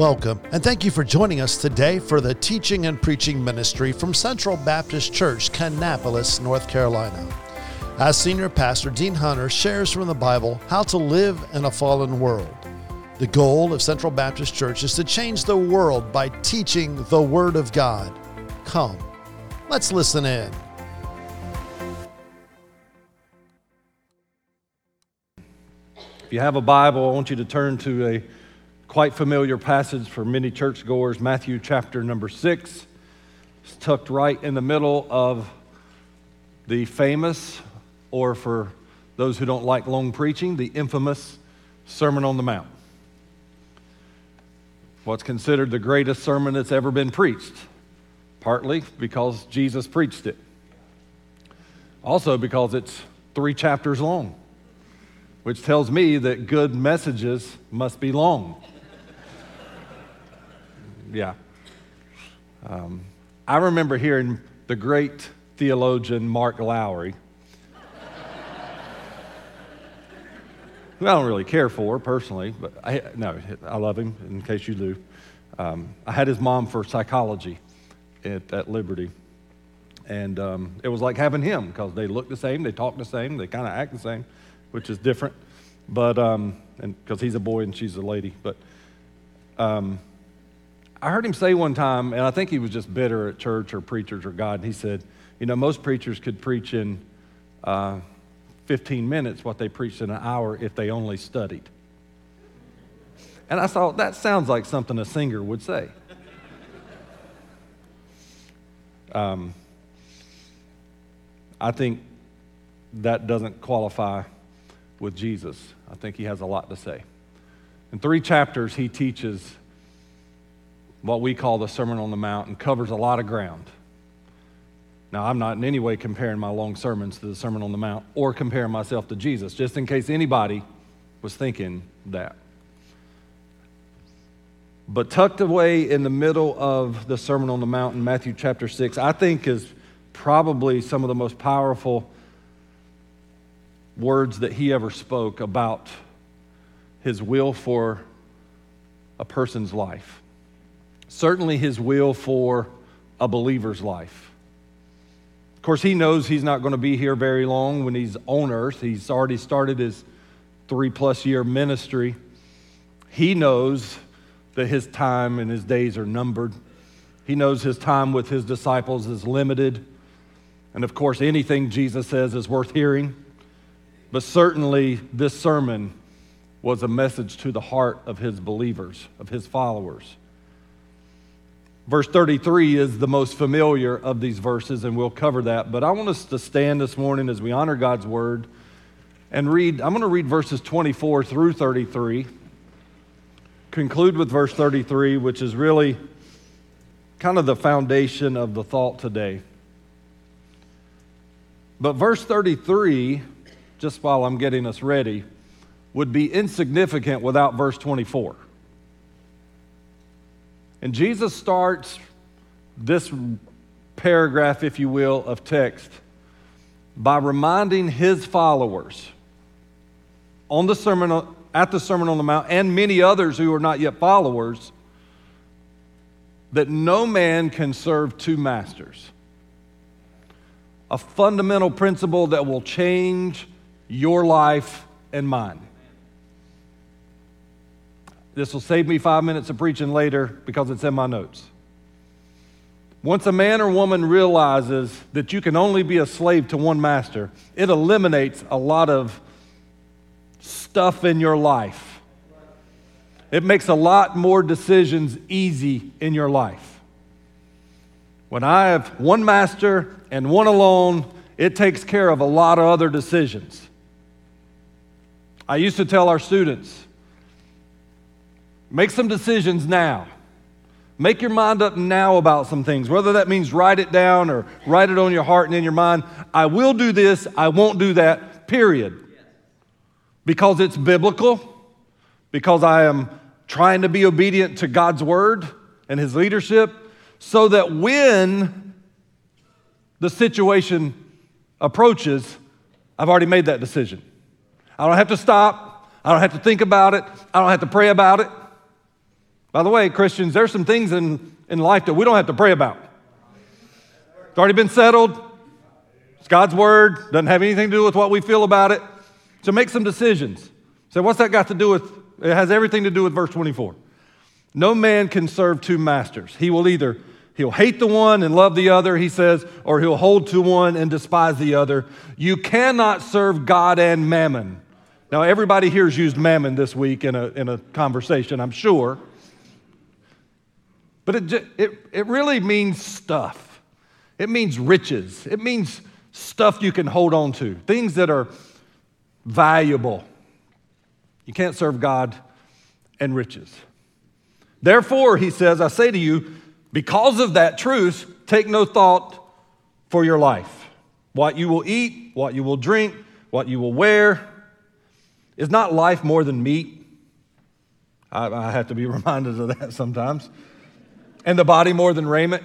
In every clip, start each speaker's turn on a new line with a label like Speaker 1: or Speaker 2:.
Speaker 1: Welcome, and thank you for joining us today for the teaching and preaching ministry from Central Baptist Church, Kannapolis, North Carolina. As Senior Pastor Dean Hunter shares from the Bible how to live in a fallen world. The goal of Central Baptist Church is to change the world by teaching the Word of God. Come, let's listen in.
Speaker 2: If you have a Bible, I want you to turn to a quite familiar passage for many churchgoers, Matthew chapter number six. It's tucked right in the middle of the famous or for those who don't like long preaching, the infamous Sermon on the Mount. What's considered the greatest sermon that's ever been preached, partly because Jesus preached it, also because it's three chapters long, which tells me that good messages must be long. Yeah. Um, I remember hearing the great theologian Mark Lowry who I don't really care for personally, but I, no, I love him in case you do. Um, I had his mom for psychology at, at Liberty. And um, it was like having him because they look the same, they talk the same, they kind of act the same, which is different. But, um, and because he's a boy and she's a lady. But um, I heard him say one time, and I think he was just bitter at church or preachers or God, and he said, You know, most preachers could preach in uh, 15 minutes what they preached in an hour if they only studied. And I thought, that sounds like something a singer would say. Um, I think that doesn't qualify with Jesus. I think he has a lot to say. In three chapters, he teaches what we call the Sermon on the Mount and covers a lot of ground. Now, I'm not in any way comparing my long sermons to the Sermon on the Mount or comparing myself to Jesus, just in case anybody was thinking that. But tucked away in the middle of the Sermon on the Mount in Matthew chapter 6, I think is probably some of the most powerful words that he ever spoke about his will for a person's life. Certainly, his will for a believer's life. Of course, he knows he's not going to be here very long when he's on earth. He's already started his three plus year ministry. He knows that his time and his days are numbered. He knows his time with his disciples is limited. And of course, anything Jesus says is worth hearing. But certainly, this sermon was a message to the heart of his believers, of his followers. Verse 33 is the most familiar of these verses, and we'll cover that. But I want us to stand this morning as we honor God's word and read. I'm going to read verses 24 through 33, conclude with verse 33, which is really kind of the foundation of the thought today. But verse 33, just while I'm getting us ready, would be insignificant without verse 24. And Jesus starts this paragraph, if you will, of text by reminding his followers on the sermon, at the Sermon on the Mount and many others who are not yet followers that no man can serve two masters. A fundamental principle that will change your life and mine. This will save me five minutes of preaching later because it's in my notes. Once a man or woman realizes that you can only be a slave to one master, it eliminates a lot of stuff in your life. It makes a lot more decisions easy in your life. When I have one master and one alone, it takes care of a lot of other decisions. I used to tell our students, Make some decisions now. Make your mind up now about some things, whether that means write it down or write it on your heart and in your mind. I will do this, I won't do that, period. Because it's biblical, because I am trying to be obedient to God's word and his leadership, so that when the situation approaches, I've already made that decision. I don't have to stop. I don't have to think about it. I don't have to pray about it. By the way, Christians, there's some things in, in life that we don't have to pray about. It's already been settled. It's God's word, doesn't have anything to do with what we feel about it. So make some decisions. So, what's that got to do with? It has everything to do with verse 24. No man can serve two masters. He will either he'll hate the one and love the other, he says, or he'll hold to one and despise the other. You cannot serve God and mammon. Now, everybody here has used mammon this week in a, in a conversation, I'm sure. But it, it, it really means stuff. It means riches. It means stuff you can hold on to, things that are valuable. You can't serve God and riches. Therefore, he says, I say to you, because of that truth, take no thought for your life. What you will eat, what you will drink, what you will wear. Is not life more than meat? I, I have to be reminded of that sometimes. And the body more than raiment?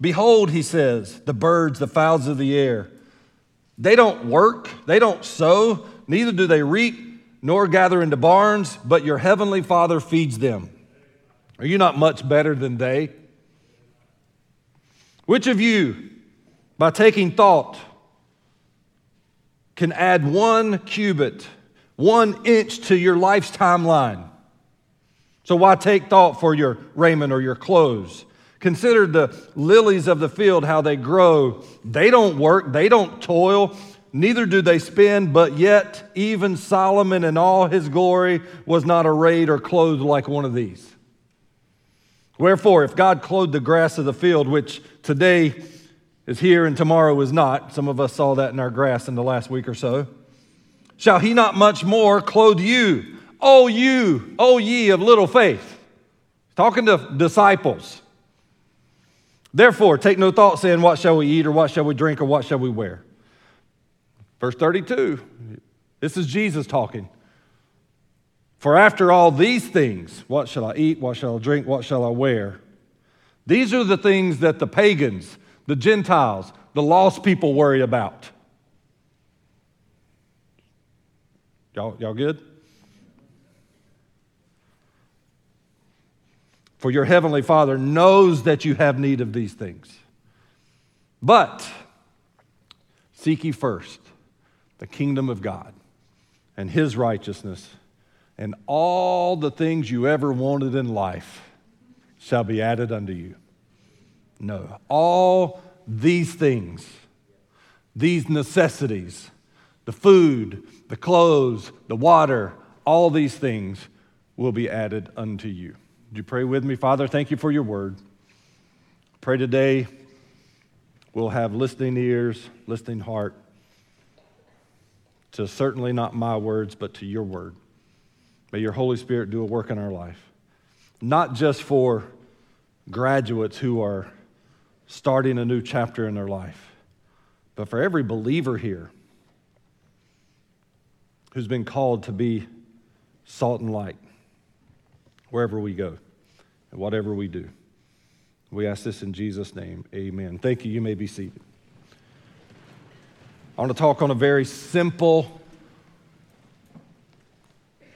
Speaker 2: Behold, he says, the birds, the fowls of the air. They don't work, they don't sow, neither do they reap, nor gather into barns, but your heavenly Father feeds them. Are you not much better than they? Which of you, by taking thought, can add one cubit, one inch to your life's timeline? So, why take thought for your raiment or your clothes? Consider the lilies of the field, how they grow. They don't work, they don't toil, neither do they spin, but yet even Solomon in all his glory was not arrayed or clothed like one of these. Wherefore, if God clothed the grass of the field, which today is here and tomorrow is not, some of us saw that in our grass in the last week or so, shall he not much more clothe you? O you, O ye of little faith. Talking to disciples. Therefore, take no thought saying, What shall we eat, or what shall we drink, or what shall we wear? Verse 32, this is Jesus talking. For after all these things, what shall I eat, what shall I drink, what shall I wear? These are the things that the pagans, the Gentiles, the lost people worry about. Y'all, y'all good? For your heavenly Father knows that you have need of these things. But seek ye first the kingdom of God and his righteousness, and all the things you ever wanted in life shall be added unto you. No, all these things, these necessities, the food, the clothes, the water, all these things will be added unto you. Would you pray with me? Father, thank you for your word. Pray today we'll have listening ears, listening heart to certainly not my words, but to your word. May your Holy Spirit do a work in our life. Not just for graduates who are starting a new chapter in their life, but for every believer here who's been called to be salt and light wherever we go and whatever we do. We ask this in Jesus' name. Amen. Thank you. You may be seated. I want to talk on a very simple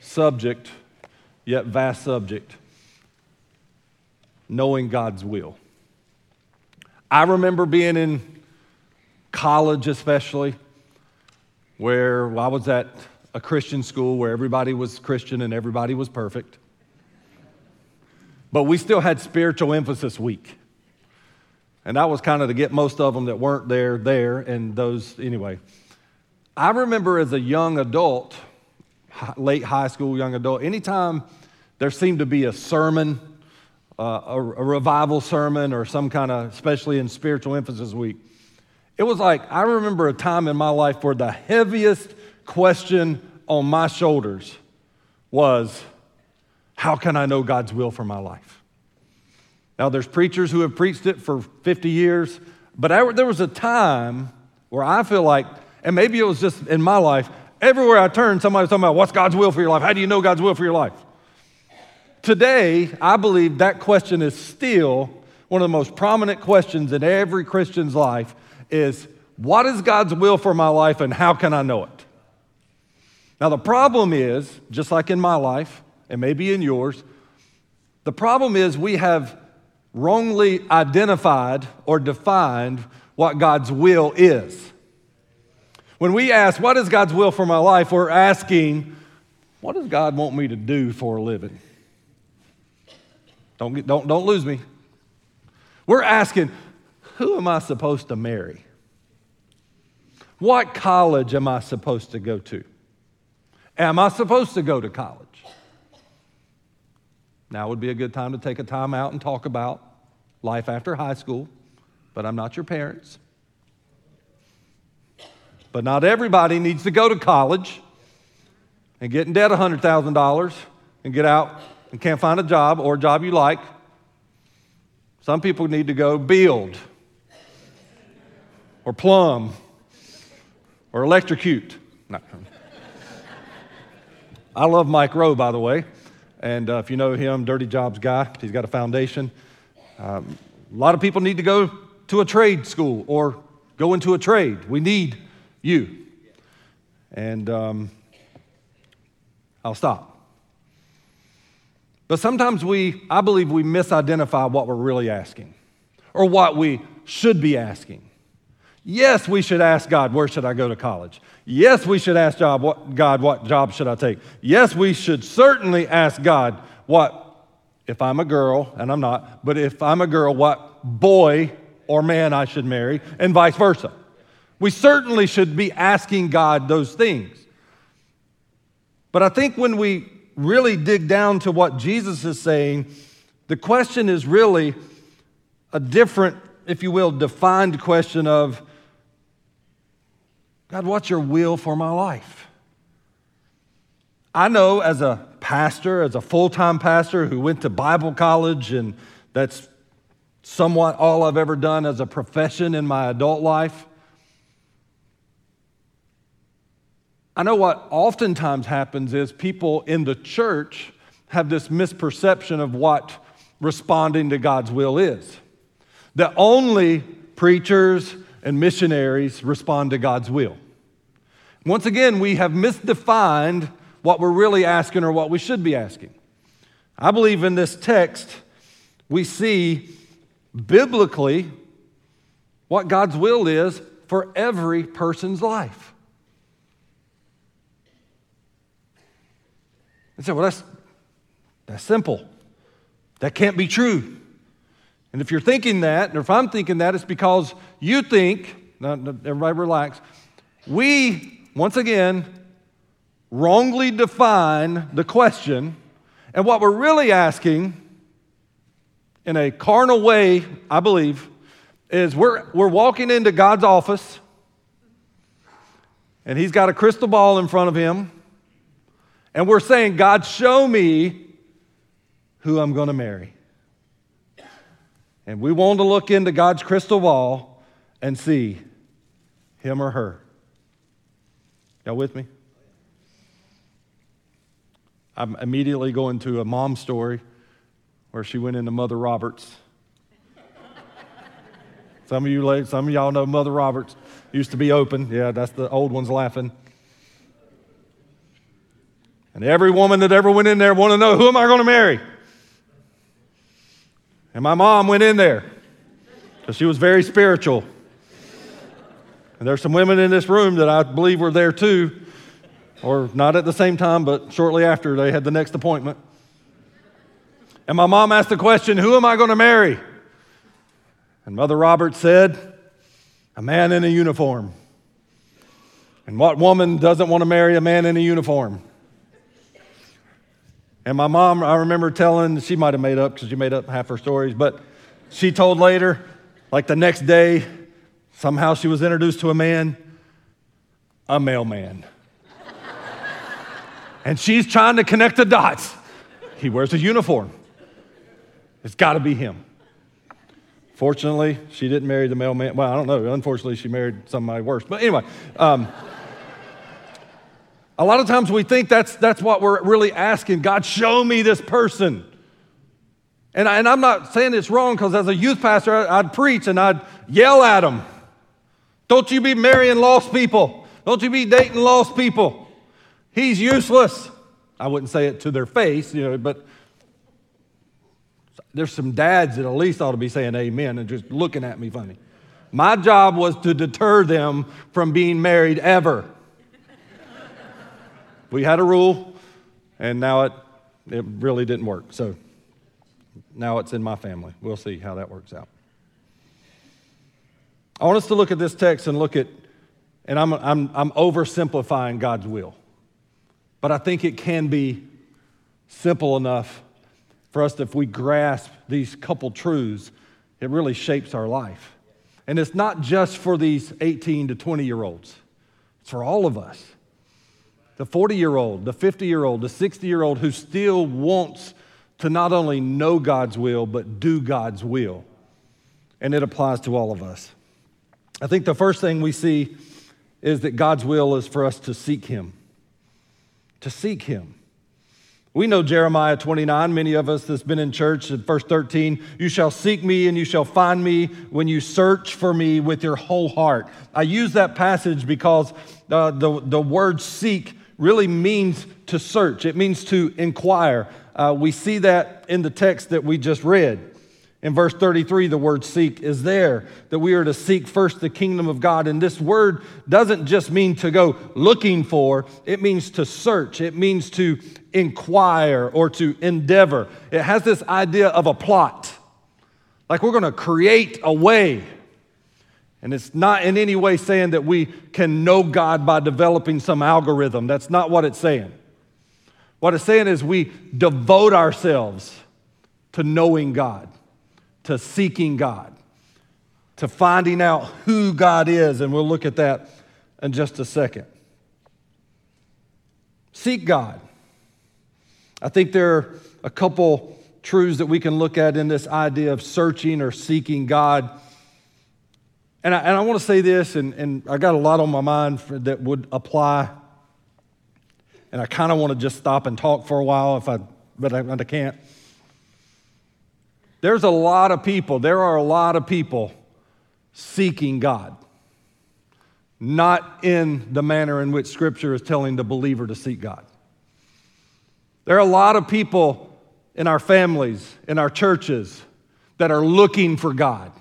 Speaker 2: subject, yet vast subject knowing God's will. I remember being in college, especially, where I was at a Christian school where everybody was Christian and everybody was perfect. But we still had spiritual emphasis week. And that was kind of to get most of them that weren't there, there, and those, anyway. I remember as a young adult, late high school, young adult, anytime there seemed to be a sermon, uh, a, a revival sermon, or some kind of, especially in spiritual emphasis week, it was like, I remember a time in my life where the heaviest question on my shoulders was, how can I know God's will for my life? Now, there's preachers who have preached it for 50 years, but I, there was a time where I feel like, and maybe it was just in my life, everywhere I turned, somebody was talking about what's God's will for your life? How do you know God's will for your life? Today, I believe that question is still one of the most prominent questions in every Christian's life is what is God's will for my life and how can I know it? Now, the problem is, just like in my life, and maybe in yours. The problem is we have wrongly identified or defined what God's will is. When we ask, What is God's will for my life? we're asking, What does God want me to do for a living? Don't, get, don't, don't lose me. We're asking, Who am I supposed to marry? What college am I supposed to go to? Am I supposed to go to college? Now would be a good time to take a time out and talk about life after high school, but I'm not your parents. But not everybody needs to go to college and get in debt $100,000 and get out and can't find a job or a job you like. Some people need to go build or plumb or electrocute. No. I love Mike Rowe, by the way. And uh, if you know him, Dirty Jobs guy, he's got a foundation. Um, a lot of people need to go to a trade school or go into a trade. We need you. And um, I'll stop. But sometimes we, I believe, we misidentify what we're really asking or what we should be asking. Yes, we should ask God, where should I go to college? Yes, we should ask God, what, God, what job should I take? Yes, we should certainly ask God, what, if I'm a girl, and I'm not, but if I'm a girl, what boy or man I should marry, and vice versa. We certainly should be asking God those things. But I think when we really dig down to what Jesus is saying, the question is really a different, if you will, defined question of God, what's your will for my life? I know as a pastor, as a full time pastor who went to Bible college, and that's somewhat all I've ever done as a profession in my adult life. I know what oftentimes happens is people in the church have this misperception of what responding to God's will is. That only preachers and missionaries respond to God's will. Once again, we have misdefined what we're really asking or what we should be asking. I believe in this text, we see biblically what God's will is for every person's life. And say, well, that's, that's simple. That can't be true. And if you're thinking that, and if I'm thinking that, it's because you think, now, everybody relax, we, once again, wrongly define the question, and what we're really asking, in a carnal way, I believe, is we're, we're walking into God's office, and He's got a crystal ball in front of Him, and we're saying, God, show me who I'm going to marry. And we want to look into God's crystal ball and see him or her. Y'all with me? I'm immediately going to a mom story where she went into Mother Roberts. some of you, some of y'all know Mother Roberts used to be open. Yeah, that's the old ones laughing. And every woman that ever went in there wanted to know who am I going to marry? And my mom went in there because she was very spiritual. And there's some women in this room that I believe were there too, or not at the same time, but shortly after they had the next appointment. And my mom asked the question, Who am I going to marry? And Mother Roberts said, A man in a uniform. And what woman doesn't want to marry a man in a uniform? And my mom, I remember telling, she might have made up because she made up half her stories, but she told later, like the next day, somehow she was introduced to a man, a mailman. and she's trying to connect the dots. He wears a uniform. It's got to be him. Fortunately, she didn't marry the mailman. Well, I don't know. Unfortunately, she married somebody worse. But anyway, um, a lot of times we think that's, that's what we're really asking God, show me this person. And, I, and I'm not saying it's wrong because as a youth pastor, I'd preach and I'd yell at them. Don't you be marrying lost people. Don't you be dating lost people. He's useless. I wouldn't say it to their face, you know, but there's some dads that at least ought to be saying amen and just looking at me funny. My job was to deter them from being married ever. we had a rule, and now it, it really didn't work. So now it's in my family. We'll see how that works out. I want us to look at this text and look at, and I'm, I'm, I'm oversimplifying God's will, but I think it can be simple enough for us if we grasp these couple truths, it really shapes our life. And it's not just for these 18 to 20 year olds, it's for all of us. The 40 year old, the 50 year old, the 60 year old who still wants to not only know God's will, but do God's will. And it applies to all of us. I think the first thing we see is that God's will is for us to seek Him. To seek Him. We know Jeremiah 29, many of us that's been in church, in verse 13, you shall seek me and you shall find me when you search for me with your whole heart. I use that passage because uh, the, the word seek really means to search, it means to inquire. Uh, we see that in the text that we just read. In verse 33, the word seek is there, that we are to seek first the kingdom of God. And this word doesn't just mean to go looking for, it means to search, it means to inquire or to endeavor. It has this idea of a plot, like we're going to create a way. And it's not in any way saying that we can know God by developing some algorithm. That's not what it's saying. What it's saying is we devote ourselves to knowing God to seeking God, to finding out who God is, and we'll look at that in just a second. Seek God. I think there are a couple truths that we can look at in this idea of searching or seeking God. And I, and I want to say this, and, and I got a lot on my mind for, that would apply. And I kind of want to just stop and talk for a while, if I, but I, I can't. There's a lot of people, there are a lot of people seeking God, not in the manner in which Scripture is telling the believer to seek God. There are a lot of people in our families, in our churches, that are looking for God,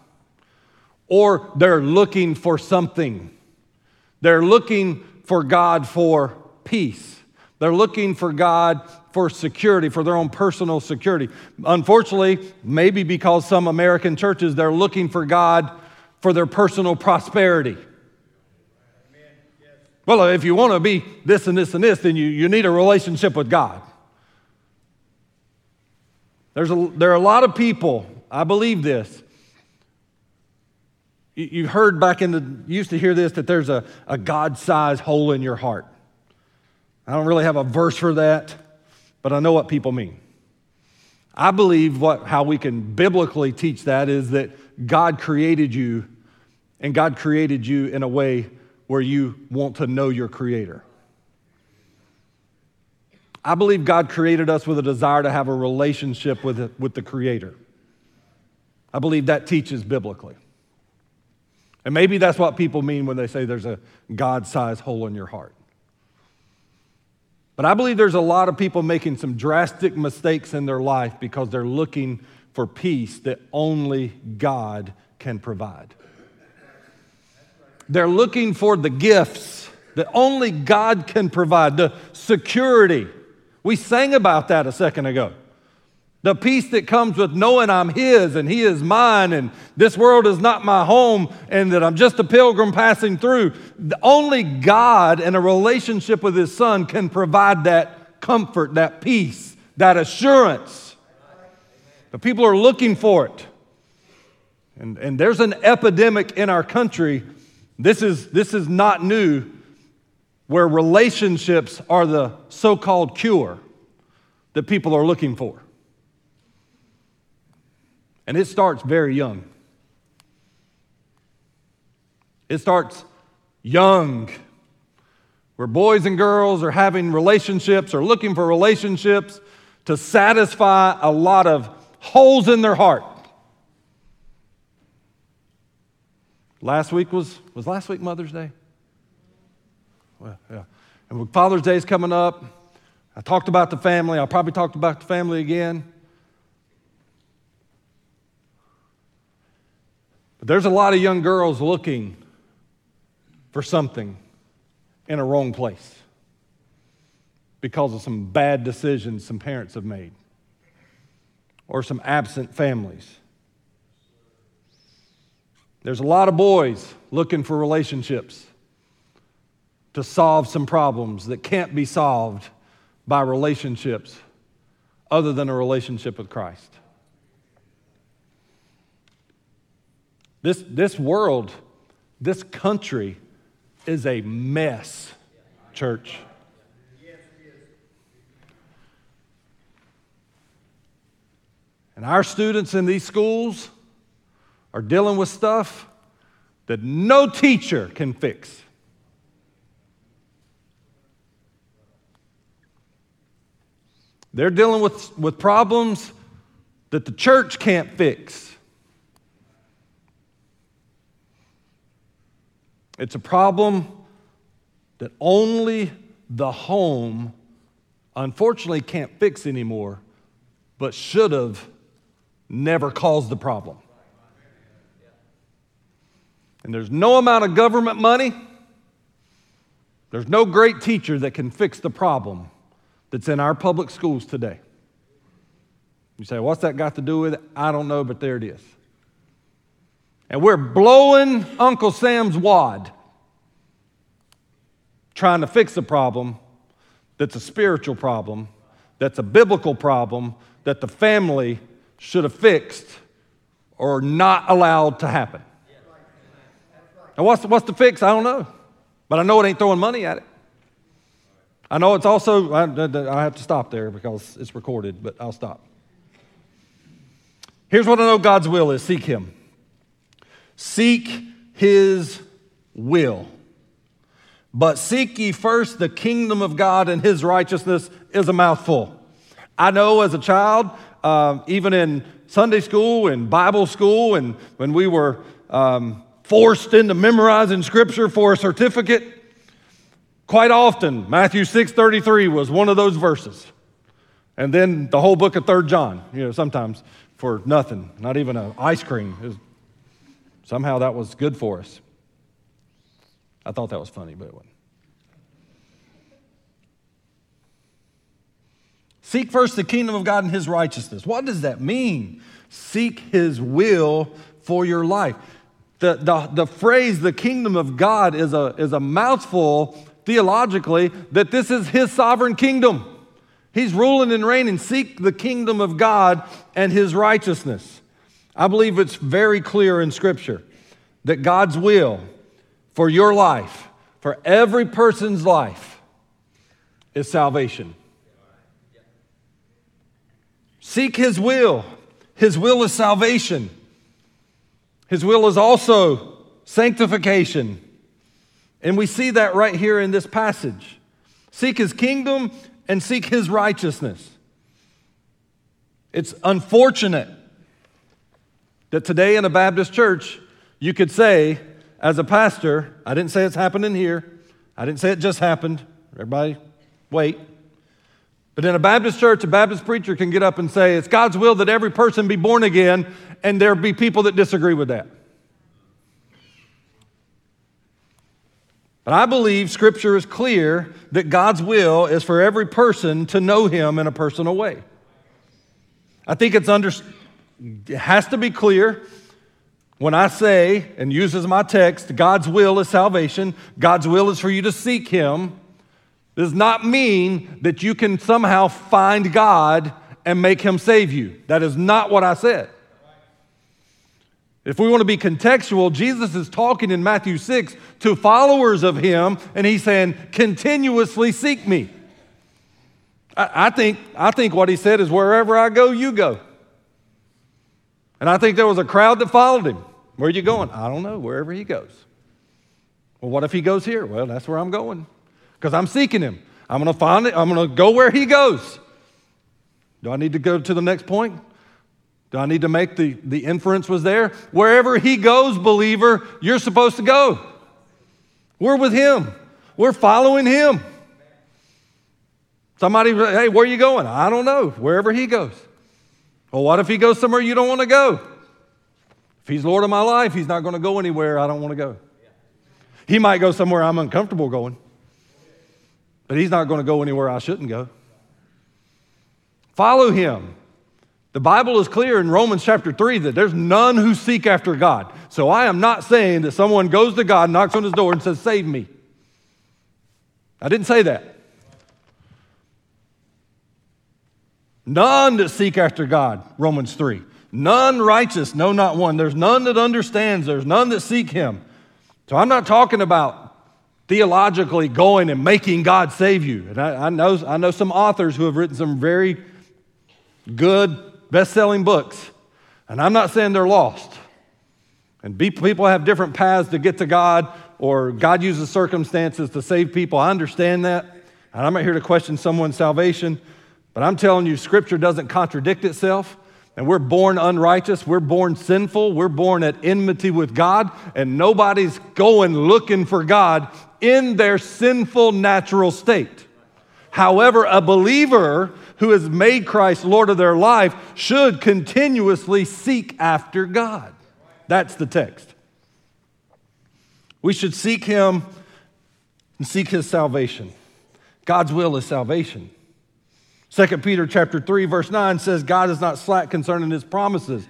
Speaker 2: or they're looking for something. They're looking for God for peace. They're looking for God for security, for their own personal security. Unfortunately, maybe because some American churches, they're looking for God for their personal prosperity. Well, if you want to be this and this and this, then you, you need a relationship with God. There's a, there are a lot of people, I believe this. You, you heard back in the, used to hear this, that there's a, a God sized hole in your heart. I don't really have a verse for that, but I know what people mean. I believe what, how we can biblically teach that is that God created you, and God created you in a way where you want to know your Creator. I believe God created us with a desire to have a relationship with, with the Creator. I believe that teaches biblically. And maybe that's what people mean when they say there's a God sized hole in your heart. But I believe there's a lot of people making some drastic mistakes in their life because they're looking for peace that only God can provide. They're looking for the gifts that only God can provide, the security. We sang about that a second ago. The peace that comes with knowing I'm His and He is mine, and this world is not my home, and that I'm just a pilgrim passing through. Only God and a relationship with His Son can provide that comfort, that peace, that assurance. The people are looking for it. And, and there's an epidemic in our country. This is, this is not new, where relationships are the so called cure that people are looking for. And it starts very young. It starts young, where boys and girls are having relationships or looking for relationships to satisfy a lot of holes in their heart. Last week was, was last week Mother's Day? Well, yeah. And Father's Day is coming up. I talked about the family. I'll probably talk about the family again. There's a lot of young girls looking for something in a wrong place because of some bad decisions some parents have made or some absent families. There's a lot of boys looking for relationships to solve some problems that can't be solved by relationships other than a relationship with Christ. This, this world, this country is a mess, church. And our students in these schools are dealing with stuff that no teacher can fix. They're dealing with, with problems that the church can't fix. It's a problem that only the home, unfortunately, can't fix anymore, but should have never caused the problem. And there's no amount of government money, there's no great teacher that can fix the problem that's in our public schools today. You say, what's that got to do with it? I don't know, but there it is. And we're blowing Uncle Sam's wad trying to fix a problem that's a spiritual problem, that's a biblical problem, that the family should have fixed or not allowed to happen. And what's the, what's the fix? I don't know. But I know it ain't throwing money at it. I know it's also, I, I have to stop there because it's recorded, but I'll stop. Here's what I know God's will is seek Him. Seek His will. But seek ye first the kingdom of God and His righteousness is a mouthful. I know as a child, uh, even in Sunday school and Bible school, and when we were um, forced into memorizing scripture for a certificate, Quite often, Matthew 6:33 was one of those verses. And then the whole book of 3rd John, you know, sometimes for nothing, not even an ice cream. Somehow that was good for us. I thought that was funny, but it wasn't. Seek first the kingdom of God and his righteousness. What does that mean? Seek his will for your life. The, the, the phrase, the kingdom of God, is a, is a mouthful theologically that this is his sovereign kingdom. He's ruling and reigning. Seek the kingdom of God and his righteousness. I believe it's very clear in Scripture that God's will for your life, for every person's life, is salvation. Seek his will. His will is salvation. His will is also sanctification. And we see that right here in this passage. Seek his kingdom and seek his righteousness. It's unfortunate that today in a Baptist church, you could say, as a pastor, I didn't say it's happening here, I didn't say it just happened. Everybody, wait. But in a Baptist church, a Baptist preacher can get up and say, It's God's will that every person be born again, and there be people that disagree with that. But I believe Scripture is clear that God's will is for every person to know Him in a personal way. I think it's under, it has to be clear when I say and use as my text, God's will is salvation, God's will is for you to seek Him, does not mean that you can somehow find God and make Him save you. That is not what I said. If we want to be contextual, Jesus is talking in Matthew 6 to followers of him, and he's saying, continuously seek me. I, I, think, I think what he said is, wherever I go, you go. And I think there was a crowd that followed him. Where are you going? I don't know, wherever he goes. Well, what if he goes here? Well, that's where I'm going because I'm seeking him. I'm going to find it, I'm going to go where he goes. Do I need to go to the next point? Do I need to make the, the inference was there? Wherever he goes, believer, you're supposed to go. We're with him, we're following him. Somebody, hey, where are you going? I don't know. Wherever he goes. Well, what if he goes somewhere you don't want to go? If he's Lord of my life, he's not going to go anywhere I don't want to go. He might go somewhere I'm uncomfortable going, but he's not going to go anywhere I shouldn't go. Follow him. The Bible is clear in Romans chapter 3 that there's none who seek after God. So I am not saying that someone goes to God, knocks on his door, and says, Save me. I didn't say that. None that seek after God, Romans 3. None righteous, no, not one. There's none that understands, there's none that seek him. So I'm not talking about theologically going and making God save you. And I, I know, I know some authors who have written some very good best selling books. And I'm not saying they're lost. And people have different paths to get to God, or God uses circumstances to save people. I understand that. And I'm not here to question someone's salvation. But I'm telling you, Scripture doesn't contradict itself. And we're born unrighteous. We're born sinful. We're born at enmity with God. And nobody's going looking for God in their sinful natural state. However, a believer who has made Christ Lord of their life should continuously seek after God. That's the text. We should seek Him and seek His salvation. God's will is salvation. 2 Peter chapter 3 verse 9 says God is not slack concerning his promises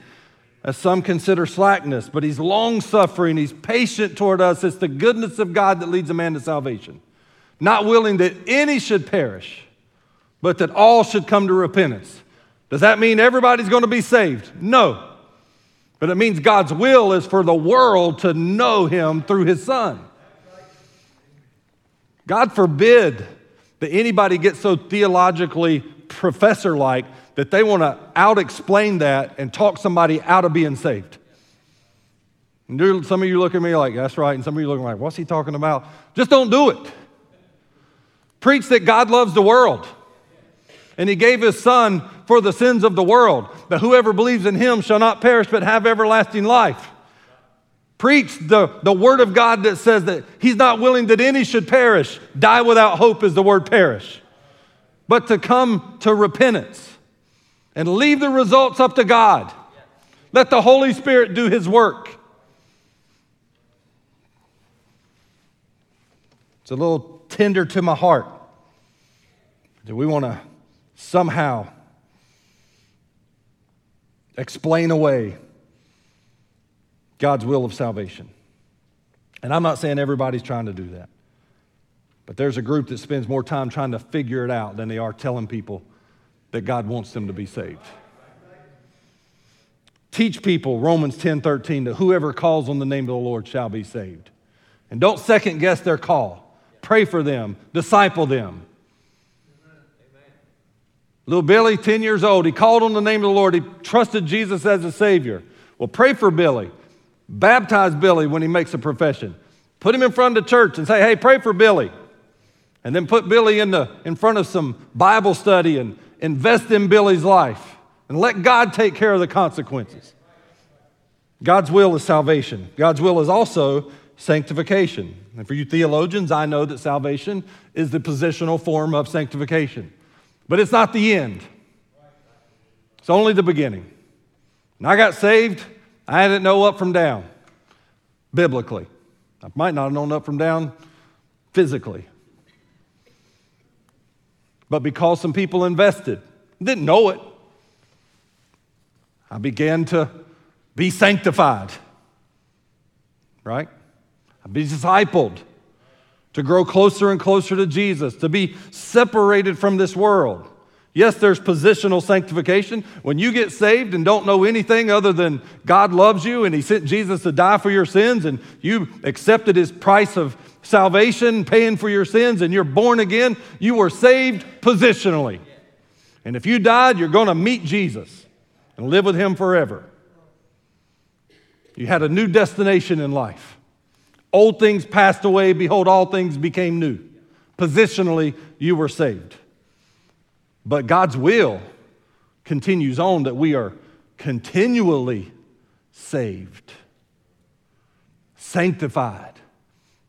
Speaker 2: as some consider slackness but he's long suffering he's patient toward us it's the goodness of God that leads a man to salvation not willing that any should perish but that all should come to repentance. Does that mean everybody's going to be saved? No. But it means God's will is for the world to know him through his son. God forbid that anybody gets so theologically professor like that they want to out explain that and talk somebody out of being saved. And some of you look at me like, that's right. And some of you look like, what's he talking about? Just don't do it. Preach that God loves the world and he gave his son for the sins of the world, that whoever believes in him shall not perish but have everlasting life. Preach the, the word of God that says that he's not willing that any should perish. Die without hope is the word perish. But to come to repentance and leave the results up to God. Let the Holy Spirit do his work. It's a little tender to my heart. Do we want to somehow explain away God's will of salvation. And I'm not saying everybody's trying to do that. But there's a group that spends more time trying to figure it out than they are telling people that God wants them to be saved. Teach people, Romans 10 13, that whoever calls on the name of the Lord shall be saved. And don't second guess their call. Pray for them, disciple them. Little Billy, 10 years old, he called on the name of the Lord. He trusted Jesus as a Savior. Well, pray for Billy. Baptize Billy when he makes a profession. Put him in front of the church and say, hey, pray for Billy. And then put Billy in, the, in front of some Bible study and invest in Billy's life. And let God take care of the consequences. God's will is salvation. God's will is also sanctification. And for you theologians, I know that salvation is the positional form of sanctification. But it's not the end, it's only the beginning. And I got saved, I didn't know up from down, biblically. I might not have known up from down physically. But because some people invested, didn't know it, I began to be sanctified, right? I be discipled to grow closer and closer to Jesus, to be separated from this world. Yes, there's positional sanctification. When you get saved and don't know anything other than God loves you and He sent Jesus to die for your sins and you accepted His price of salvation, paying for your sins, and you're born again, you were saved positionally. And if you died, you're going to meet Jesus and live with Him forever. You had a new destination in life. Old things passed away, behold, all things became new. Positionally, you were saved. But God's will continues on that we are continually saved, sanctified,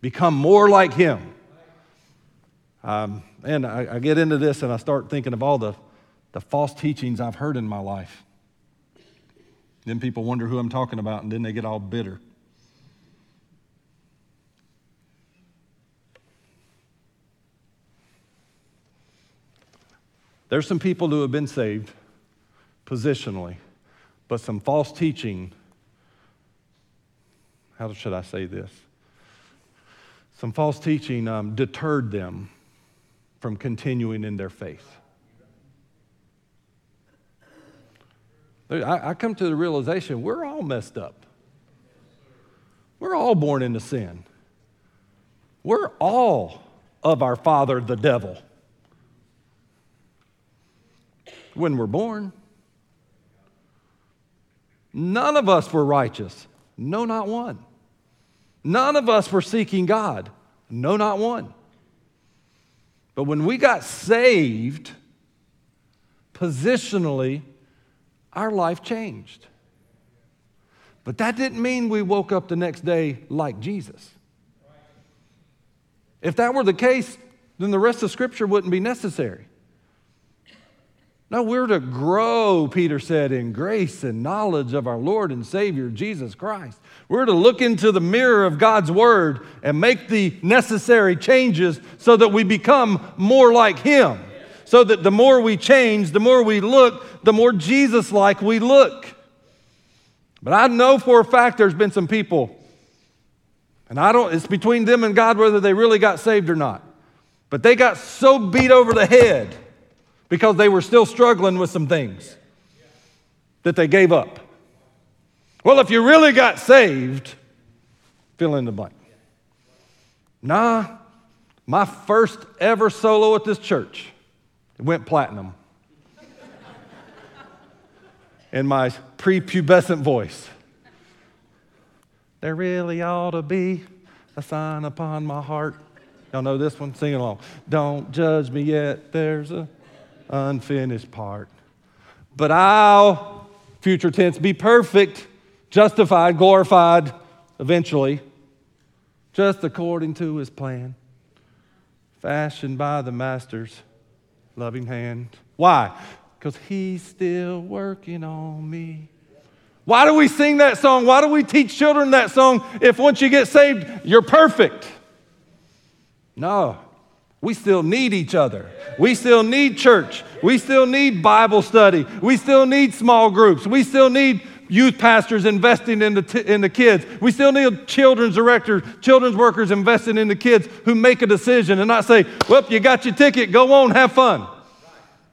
Speaker 2: become more like Him. Um, and I, I get into this and I start thinking of all the, the false teachings I've heard in my life. Then people wonder who I'm talking about, and then they get all bitter. There's some people who have been saved positionally, but some false teaching. How should I say this? Some false teaching um, deterred them from continuing in their faith. I, I come to the realization we're all messed up. We're all born into sin. We're all of our father, the devil. When we're born, none of us were righteous. No, not one. None of us were seeking God. No, not one. But when we got saved, positionally, our life changed. But that didn't mean we woke up the next day like Jesus. If that were the case, then the rest of Scripture wouldn't be necessary. No, we're to grow, Peter said, in grace and knowledge of our Lord and Savior, Jesus Christ. We're to look into the mirror of God's Word and make the necessary changes so that we become more like Him. So that the more we change, the more we look, the more Jesus like we look. But I know for a fact there's been some people, and I don't, it's between them and God whether they really got saved or not. But they got so beat over the head because they were still struggling with some things that they gave up. Well, if you really got saved, fill in the blank. Nah, my first ever solo at this church went platinum in my prepubescent voice. There really ought to be a sign upon my heart. Y'all know this one? Sing along. Don't judge me yet. There's a unfinished part. But I'll, future tense, be perfect, justified, glorified eventually, just according to his plan, fashioned by the master's loving hand. Why? Because he's still working on me. Why do we sing that song? Why do we teach children that song if once you get saved, you're perfect? No, we still need each other. We still need church. We still need Bible study. We still need small groups. We still need youth pastors investing in the, t- in the kids. We still need children's directors, children's workers investing in the kids who make a decision and not say, well, you got your ticket, go on, have fun.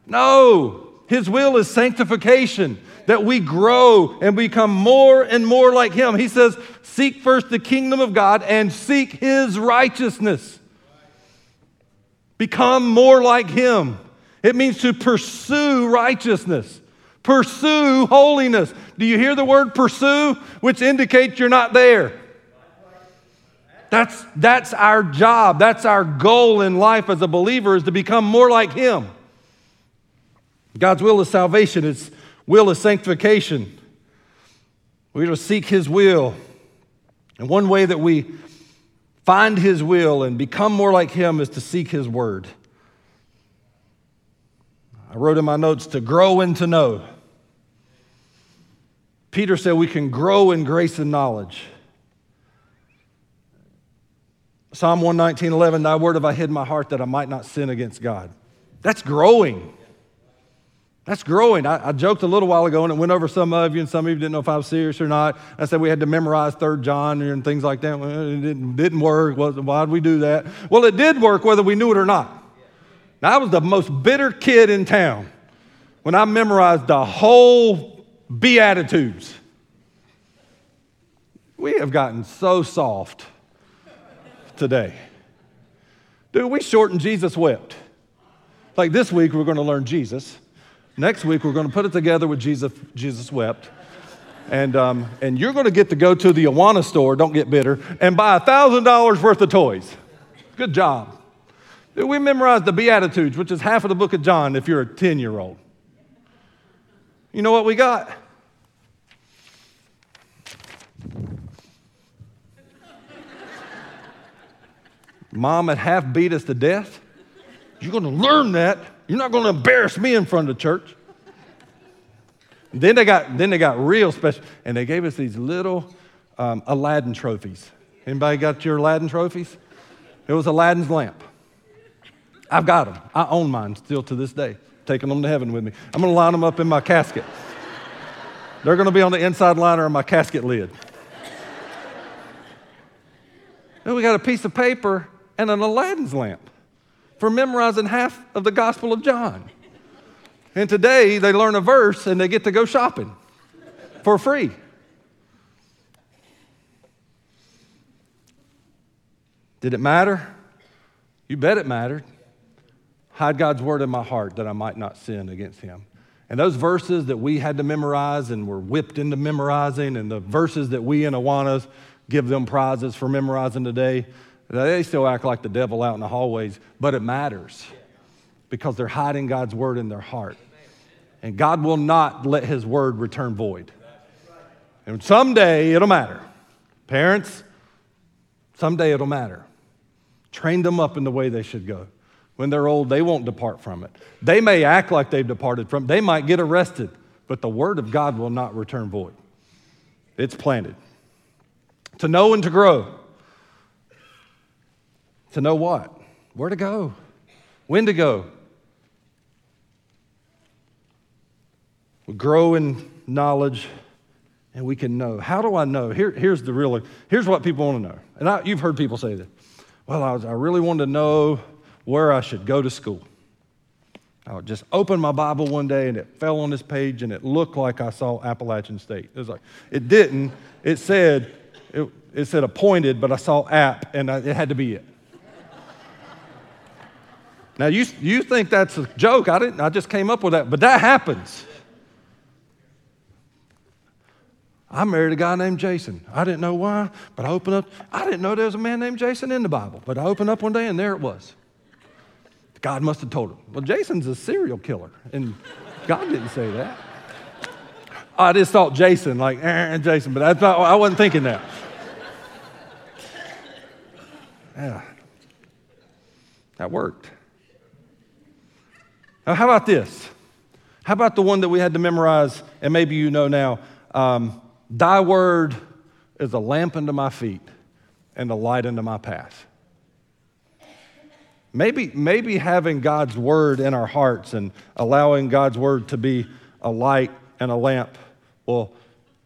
Speaker 2: No, His will is sanctification, that we grow and become more and more like Him. He says, seek first the kingdom of God and seek His righteousness. Become more like Him. It means to pursue righteousness, pursue holiness. Do you hear the word pursue, which indicates you're not there? That's, that's our job. That's our goal in life as a believer is to become more like Him. God's will is salvation, His will is sanctification. We're to seek His will. And one way that we find His will and become more like Him is to seek His word. I wrote in my notes to grow and to know. Peter said we can grow in grace and knowledge. Psalm 119, 11, thy word have I hid in my heart that I might not sin against God. That's growing. That's growing. I, I, joked a little while ago and it went over some of you, and some of you didn't know if I was serious or not. I said we had to memorize Third John and things like that. Well, it didn't, didn't work. Well, why did we do that? Well, it did work whether we knew it or not. Now, I was the most bitter kid in town when I memorized the whole Beatitudes. We have gotten so soft today. Dude, we shortened Jesus wept. Like this week, we're going to learn Jesus. Next week, we're going to put it together with Jesus, Jesus Wept. And, um, and you're going to get to go to the Awana store, don't get bitter, and buy $1,000 worth of toys. Good job. We memorized the Beatitudes, which is half of the book of John if you're a 10 year old. You know what we got? Mom had half beat us to death. You're going to learn that. You're not going to embarrass me in front of the church. then they got then they got real special, and they gave us these little um, Aladdin trophies. Anybody got your Aladdin trophies? It was Aladdin's lamp. I've got them. I own mine still to this day. Taking them to heaven with me. I'm going to line them up in my casket. They're going to be on the inside liner of my casket lid. Then we got a piece of paper and an Aladdin's lamp for memorizing half of the Gospel of John. And today they learn a verse and they get to go shopping for free. Did it matter? You bet it mattered. Hide God's word in my heart that I might not sin against him. And those verses that we had to memorize and were whipped into memorizing, and the verses that we in Awanas give them prizes for memorizing today, they still act like the devil out in the hallways, but it matters because they're hiding God's word in their heart. And God will not let his word return void. And someday it'll matter. Parents, someday it'll matter. Train them up in the way they should go. When they're old, they won't depart from it. They may act like they've departed from it, they might get arrested, but the word of God will not return void. It's planted. To know and to grow. To know what? Where to go? When to go? We grow in knowledge and we can know. How do I know? Here, here's the real, here's what people want to know. And I, you've heard people say that. Well, I, was, I really wanted to know where I should go to school. I just open my Bible one day and it fell on this page and it looked like I saw Appalachian State. It was like, it didn't. It said, it, it said appointed, but I saw app and I, it had to be it. Now, you, you think that's a joke. I, didn't, I just came up with that, but that happens. I married a guy named Jason. I didn't know why, but I opened up. I didn't know there was a man named Jason in the Bible, but I opened up one day and there it was. God must have told him. Well, Jason's a serial killer, and God didn't say that. I just thought Jason, like eh, Jason, but I, thought, I wasn't thinking that. Yeah, that worked. Now, how about this? How about the one that we had to memorize, and maybe you know now? Um, Thy word is a lamp unto my feet and a light unto my path. Maybe, maybe having God's word in our hearts and allowing God's word to be a light and a lamp will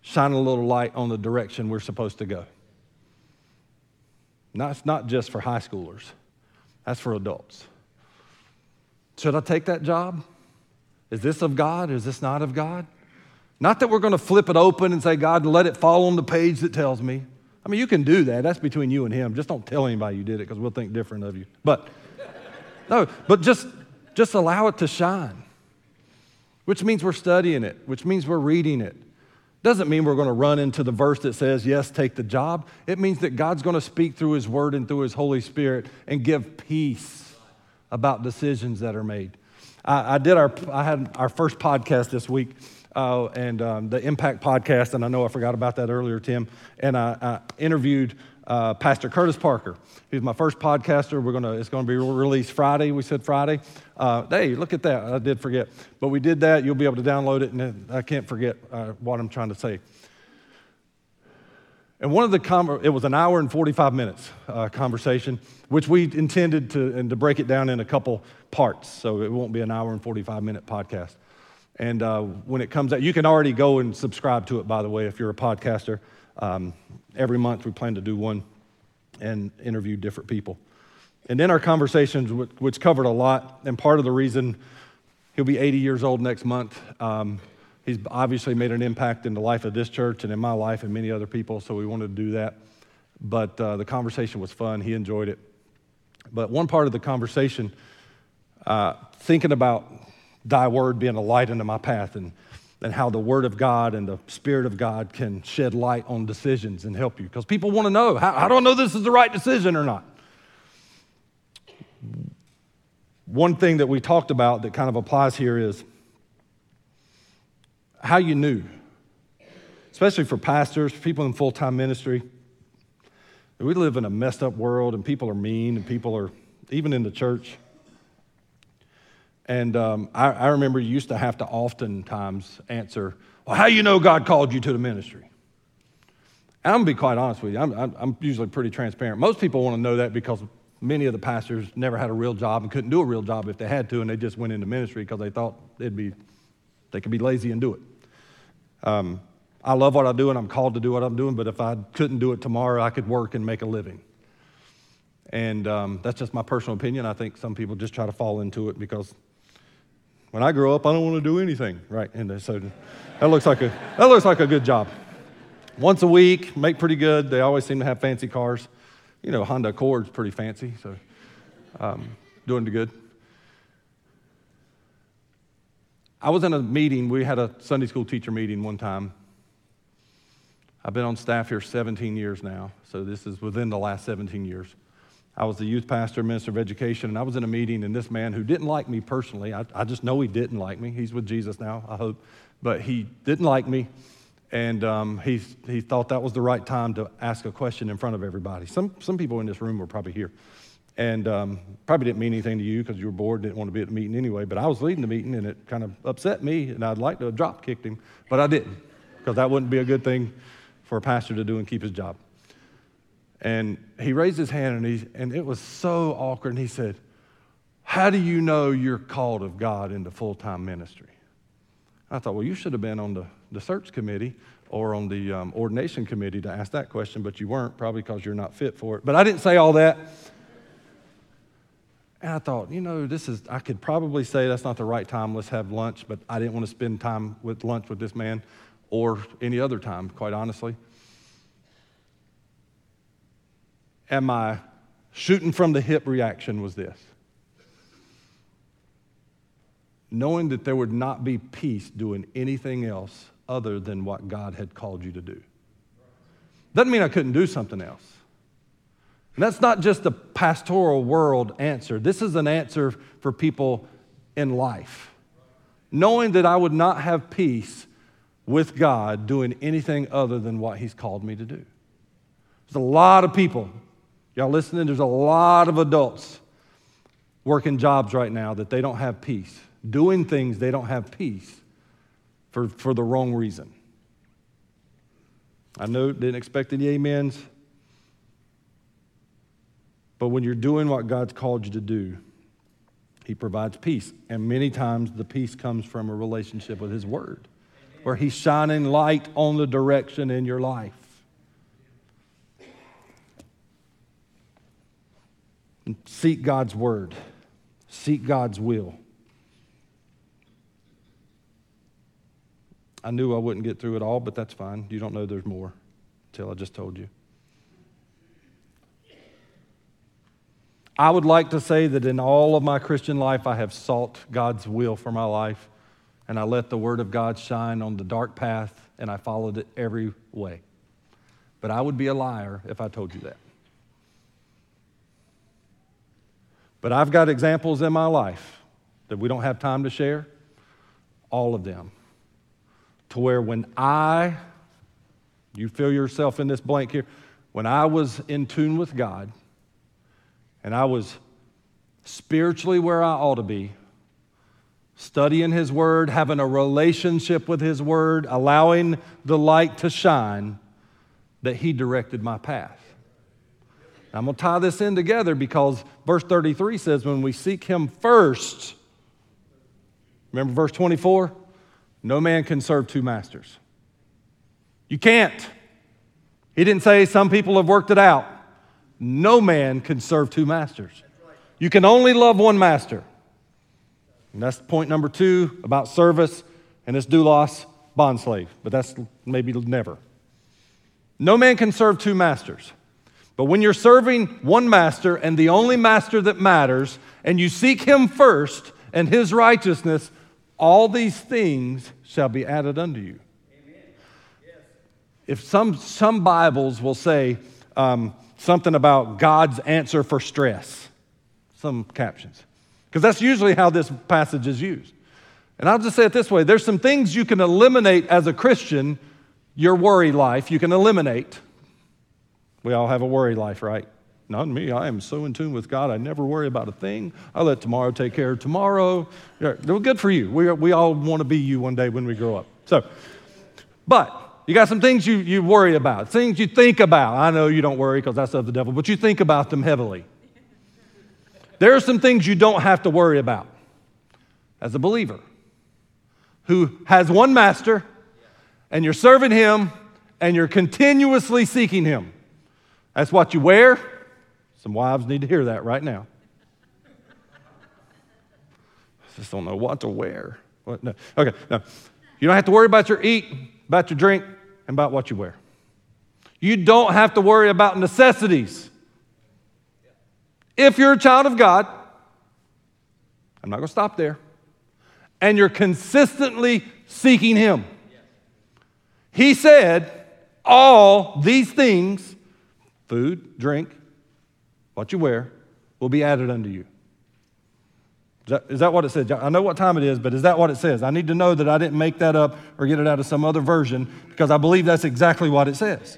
Speaker 2: shine a little light on the direction we're supposed to go. That's not just for high schoolers, that's for adults. Should I take that job? Is this of God? Is this not of God? Not that we're going to flip it open and say, God, let it fall on the page that tells me. I mean, you can do that. That's between you and Him. Just don't tell anybody you did it because we'll think different of you. But no, but just just allow it to shine. Which means we're studying it, which means we're reading it. Doesn't mean we're going to run into the verse that says, yes, take the job. It means that God's going to speak through His Word and through His Holy Spirit and give peace about decisions that are made. I, I did our, I had our first podcast this week, uh, and um, the Impact podcast, and I know I forgot about that earlier, Tim. And I, I interviewed uh, Pastor Curtis Parker. He's my first podcaster. We're gonna, it's going to be released Friday. We said Friday. Uh, hey, look at that. I did forget. But we did that. You'll be able to download it, and I can't forget uh, what I'm trying to say. And one of the, com- it was an hour and 45 minutes uh, conversation, which we intended to, and to break it down in a couple parts. So it won't be an hour and 45 minute podcast. And uh, when it comes out, you can already go and subscribe to it, by the way, if you're a podcaster. Um, every month we plan to do one and interview different people. And then our conversations, which covered a lot, and part of the reason he'll be 80 years old next month. Um, He's obviously made an impact in the life of this church and in my life and many other people, so we wanted to do that. But uh, the conversation was fun. He enjoyed it. But one part of the conversation, uh, thinking about thy word being a light into my path and, and how the word of God and the spirit of God can shed light on decisions and help you. Because people want to know how, how do I know this is the right decision or not? One thing that we talked about that kind of applies here is how you knew, especially for pastors, people in full time ministry. We live in a messed up world and people are mean and people are, even in the church. And um, I, I, remember you used to have to oftentimes answer, Well, how you know God called you to the ministry? And I'm to be quite honest with you, I'm, I'm, I'm usually pretty transparent. Most people want to know that because many of the pastors never had a real job and couldn't do a real job if they had to, and they just went into ministry because they thought it'd be, they could be lazy and do it. Um, I love what I do and I'm called to do what I'm doing, but if I couldn't do it tomorrow, I could work and make a living. And um, that's just my personal opinion. I think some people just try to fall into it because when I grow up, I don't want to do anything, right? And so that looks like a, that looks like a good job. Once a week, make pretty good. They always seem to have fancy cars. You know, Honda Accord's pretty fancy, so um, doing the good. I was in a meeting. We had a Sunday school teacher meeting one time. I've been on staff here 17 years now, so this is within the last 17 years. I was the youth pastor, minister of education, and I was in a meeting, and this man who didn't like me personally, I, I just know he didn't like me. He's with Jesus now, I hope, but he didn't like me, and um, he, he thought that was the right time to ask a question in front of everybody. Some, some people in this room were probably here, and um, probably didn't mean anything to you because you were bored, didn't want to be at the meeting anyway, but I was leading the meeting, and it kind of upset me, and I'd like to have drop kicked him, but I didn't, because that wouldn't be a good thing for a pastor to do and keep his job. And he raised his hand and, he, and it was so awkward. And he said, How do you know you're called of God into full time ministry? I thought, Well, you should have been on the, the search committee or on the um, ordination committee to ask that question, but you weren't, probably because you're not fit for it. But I didn't say all that. And I thought, you know, this is, I could probably say that's not the right time, let's have lunch, but I didn't want to spend time with lunch with this man or any other time, quite honestly. and my shooting from the hip reaction was this knowing that there would not be peace doing anything else other than what God had called you to do. Doesn't mean I couldn't do something else. And that's not just a pastoral world answer. This is an answer for people in life. Knowing that I would not have peace with God doing anything other than what He's called me to do. There's a lot of people Y'all listening? There's a lot of adults working jobs right now that they don't have peace, doing things they don't have peace for, for the wrong reason. I know, didn't expect any amens. But when you're doing what God's called you to do, He provides peace. And many times the peace comes from a relationship with His Word, where He's shining light on the direction in your life. seek God's word, seek God's will. I knew I wouldn't get through it all, but that's fine. You don't know there's more until I just told you. I would like to say that in all of my Christian life, I have sought God's will for my life, and I let the Word of God shine on the dark path, and I followed it every way. But I would be a liar if I told you that. But I've got examples in my life that we don't have time to share, all of them, to where when I, you feel yourself in this blank here, when I was in tune with God and I was spiritually where I ought to be, studying His Word, having a relationship with His Word, allowing the light to shine, that He directed my path. I'm going to tie this in together because verse 33 says, when we seek him first, remember verse 24? No man can serve two masters. You can't. He didn't say some people have worked it out. No man can serve two masters. You can only love one master. And that's point number two about service, and it's doulos, bondslave. But that's maybe never. No man can serve two masters. But when you're serving one master and the only master that matters, and you seek him first and his righteousness, all these things shall be added unto you. Yes. If some, some Bibles will say um, something about God's answer for stress, some captions, because that's usually how this passage is used. And I'll just say it this way there's some things you can eliminate as a Christian, your worry life, you can eliminate we all have a worry life, right? Not me. I am so in tune with God. I never worry about a thing. I let tomorrow take care of tomorrow. Yeah, good for you. We, we all want to be you one day when we grow up. So, but you got some things you, you worry about, things you think about. I know you don't worry because that's of the devil, but you think about them heavily. There are some things you don't have to worry about as a believer who has one master and you're serving him and you're continuously seeking him. That's what you wear. Some wives need to hear that right now. I just don't know what to wear. What? No. Okay, no. You don't have to worry about your eat, about your drink, and about what you wear. You don't have to worry about necessities. If you're a child of God, I'm not going to stop there, and you're consistently seeking Him. He said, All these things food, drink, what you wear will be added unto you. Is that, is that what it says? I know what time it is, but is that what it says? I need to know that I didn't make that up or get it out of some other version because I believe that's exactly what it says.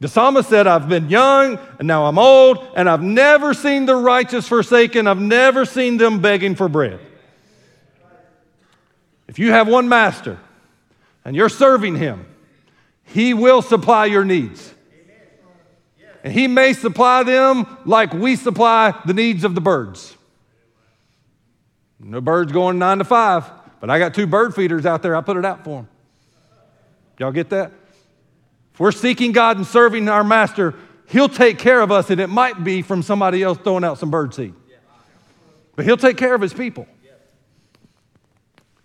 Speaker 2: The psalmist said, I've been young and now I'm old, and I've never seen the righteous forsaken. I've never seen them begging for bread. If you have one master and you're serving him, he will supply your needs. And He may supply them like we supply the needs of the birds. No birds going nine to five, but I got two bird feeders out there. I put it out for them. Y'all get that? If we're seeking God and serving our master, He'll take care of us, and it might be from somebody else throwing out some bird seed. But He'll take care of His people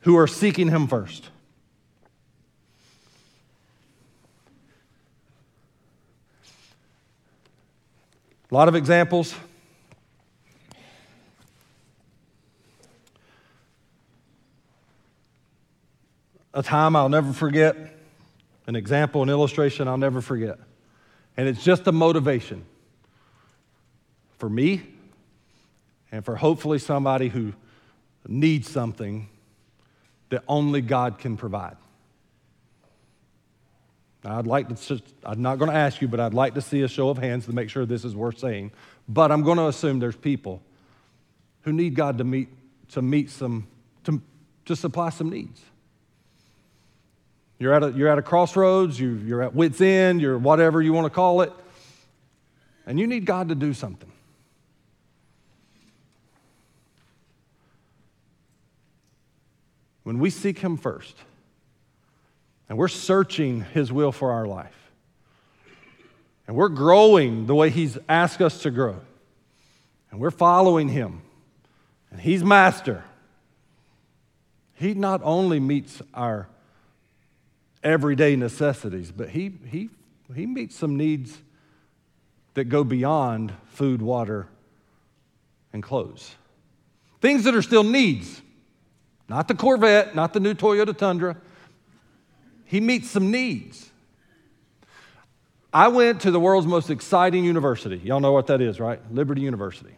Speaker 2: who are seeking Him first. A lot of examples. A time I'll never forget, an example, an illustration I'll never forget. And it's just a motivation for me and for hopefully somebody who needs something that only God can provide. I'd like to, I'm not going to ask you, but I'd like to see a show of hands to make sure this is worth saying. But I'm going to assume there's people who need God to meet, to meet some, to, to supply some needs. You're at a, you're at a crossroads, you, you're at wit's end, you're whatever you want to call it, and you need God to do something. When we seek Him first, and we're searching His will for our life. And we're growing the way He's asked us to grow. And we're following Him. And He's master. He not only meets our everyday necessities, but He, he, he meets some needs that go beyond food, water, and clothes. Things that are still needs. Not the Corvette, not the new Toyota Tundra, he meets some needs. I went to the world's most exciting university. Y'all know what that is, right? Liberty University.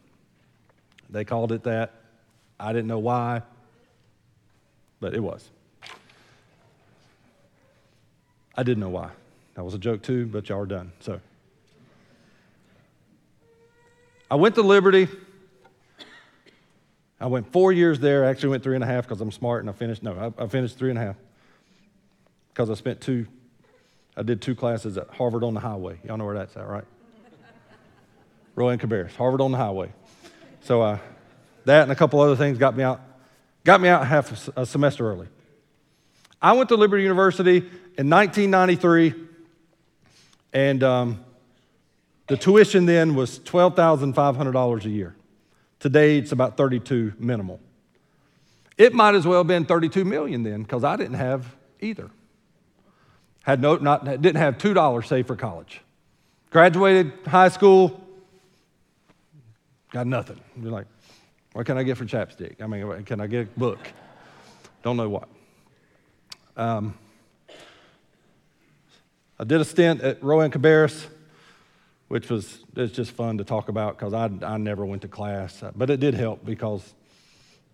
Speaker 2: They called it that. I didn't know why, but it was. I didn't know why. That was a joke too, but y'all are done. So I went to Liberty. I went four years there. I actually went three and a half because I'm smart and I finished. No, I, I finished three and a half because I spent two, I did two classes at Harvard on the Highway. Y'all know where that's at, right? Rowan Cabarrus, Harvard on the Highway. So uh, that and a couple other things got me out, got me out half a semester early. I went to Liberty University in 1993, and um, the tuition then was $12,500 a year. Today it's about 32 minimal. It might as well have been 32 million then, because I didn't have either. Had no, not, didn't have $2 saved for college. Graduated high school, got nothing. You're like, what can I get for chapstick? I mean, can I get a book? Don't know what. Um, I did a stint at Rowan Cabarrus, which was it's just fun to talk about because I, I never went to class, but it did help because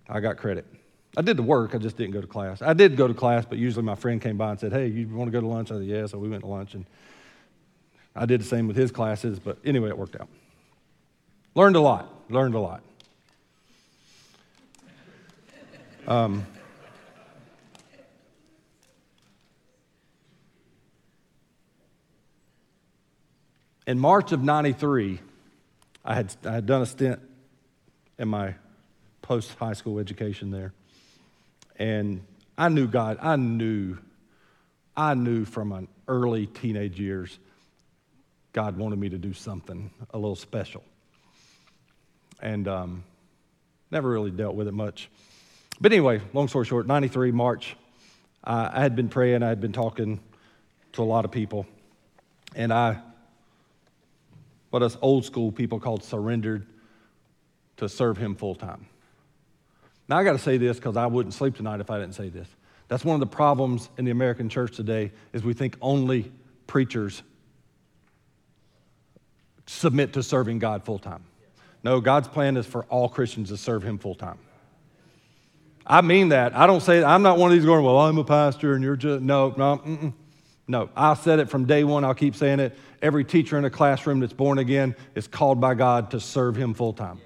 Speaker 2: I got credit. I did the work, I just didn't go to class. I did go to class, but usually my friend came by and said, Hey, you want to go to lunch? I said, Yeah. So we went to lunch and I did the same with his classes, but anyway, it worked out. Learned a lot. Learned a lot. Um, in March of 93, I had, I had done a stint in my post high school education there. And I knew God, I knew, I knew from an early teenage years, God wanted me to do something a little special. And um, never really dealt with it much. But anyway, long story short, 93, March, uh, I had been praying, I had been talking to a lot of people, and I, what us old school people called surrendered to serve Him full time. Now, I got to say this because I wouldn't sleep tonight if I didn't say this. That's one of the problems in the American church today is we think only preachers submit to serving God full time. No, God's plan is for all Christians to serve Him full time. I mean that. I don't say, I'm not one of these going, well, I'm a pastor and you're just, no, no, mm-mm. no. I said it from day one. I'll keep saying it. Every teacher in a classroom that's born again is called by God to serve Him full time.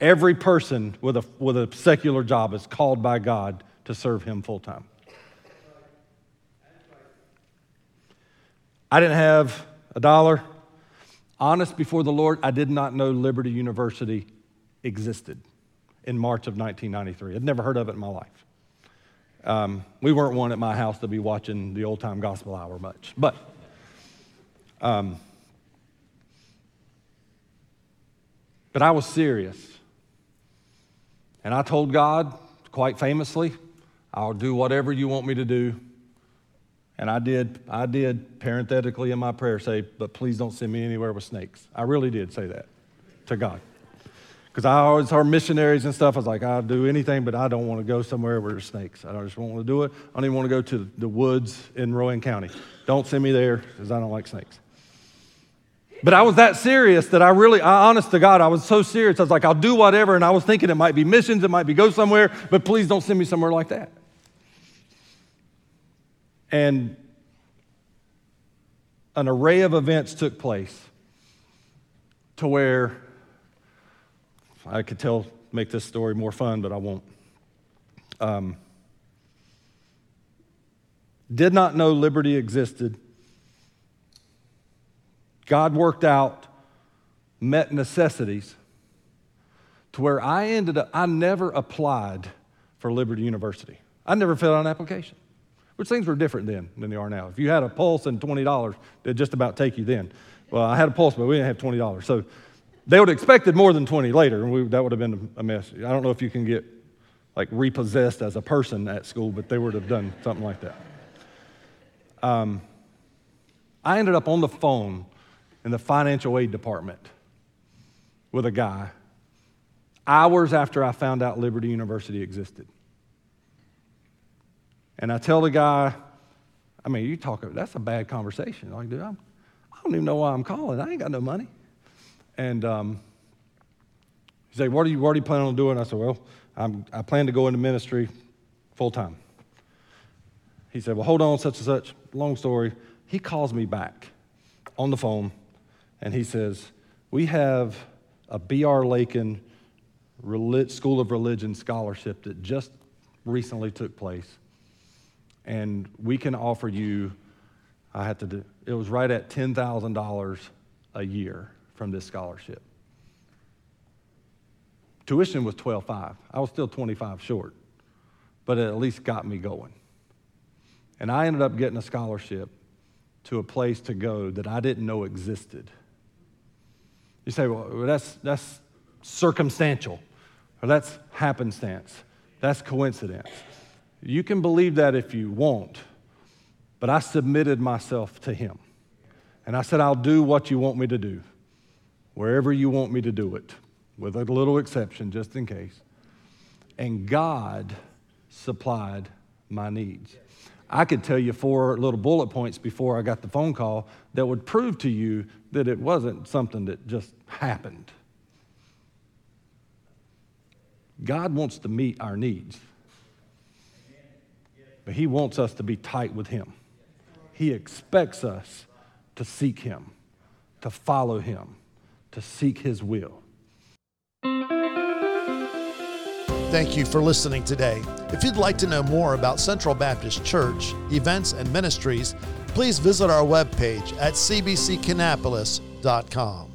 Speaker 2: Every person with a, with a secular job is called by God to serve Him full time. I didn't have a dollar. Honest before the Lord, I did not know Liberty University existed in March of 1993. I'd never heard of it in my life. Um, we weren't one at my house to be watching the old time gospel hour much, but um, but I was serious, and I told God quite famously, "I'll do whatever you want me to do." And I did. I did parenthetically in my prayer say, "But please don't send me anywhere with snakes." I really did say that to God. Because I always heard missionaries and stuff. I was like, I'll do anything, but I don't want to go somewhere where there's snakes. I just don't want to do it. I don't even want to go to the woods in Rowan County. Don't send me there because I don't like snakes. But I was that serious that I really, I, honest to God, I was so serious. I was like, I'll do whatever. And I was thinking it might be missions, it might be go somewhere, but please don't send me somewhere like that. And an array of events took place to where I could tell, make this story more fun, but I won't. Um, did not know liberty existed. God worked out, met necessities to where I ended up, I never applied for Liberty University. I never filled out an application, which things were different then than they are now. If you had a pulse and $20, they'd just about take you then. Well, I had a pulse, but we didn't have $20. So they would have expected more than 20 later, and we, that would have been a mess. I don't know if you can get like repossessed as a person at school, but they would have done something like that. Um, I ended up on the phone in the financial aid department with a guy hours after I found out Liberty University existed. And I tell the guy, I mean, you talk, that's a bad conversation. Like, dude, I'm, I don't even know why I'm calling. I ain't got no money. And um, he said, what are, you, what are you planning on doing? I said, Well, I'm, I plan to go into ministry full time. He said, Well, hold on, such and such. Long story. He calls me back on the phone and he says, We have a B.R. Lakin School of Religion scholarship that just recently took place. And we can offer you, I had to do, it was right at $10,000 a year from this scholarship. Tuition was 12.5. I was still 25 short, but it at least got me going. And I ended up getting a scholarship to a place to go that I didn't know existed. You say, well, that's, that's circumstantial, or that's happenstance, that's coincidence. You can believe that if you want, but I submitted myself to Him. And I said, I'll do what you want me to do wherever you want me to do it, with a little exception just in case. And God supplied my needs. I could tell you four little bullet points before I got the phone call that would prove to you that it wasn't something that just happened. God wants to meet our needs, but He wants us to be tight with Him. He expects us to seek Him, to follow Him, to seek His will.
Speaker 1: Thank you for listening today. If you'd like to know more about Central Baptist Church, events, and ministries, please visit our webpage at cbckannapolis.com.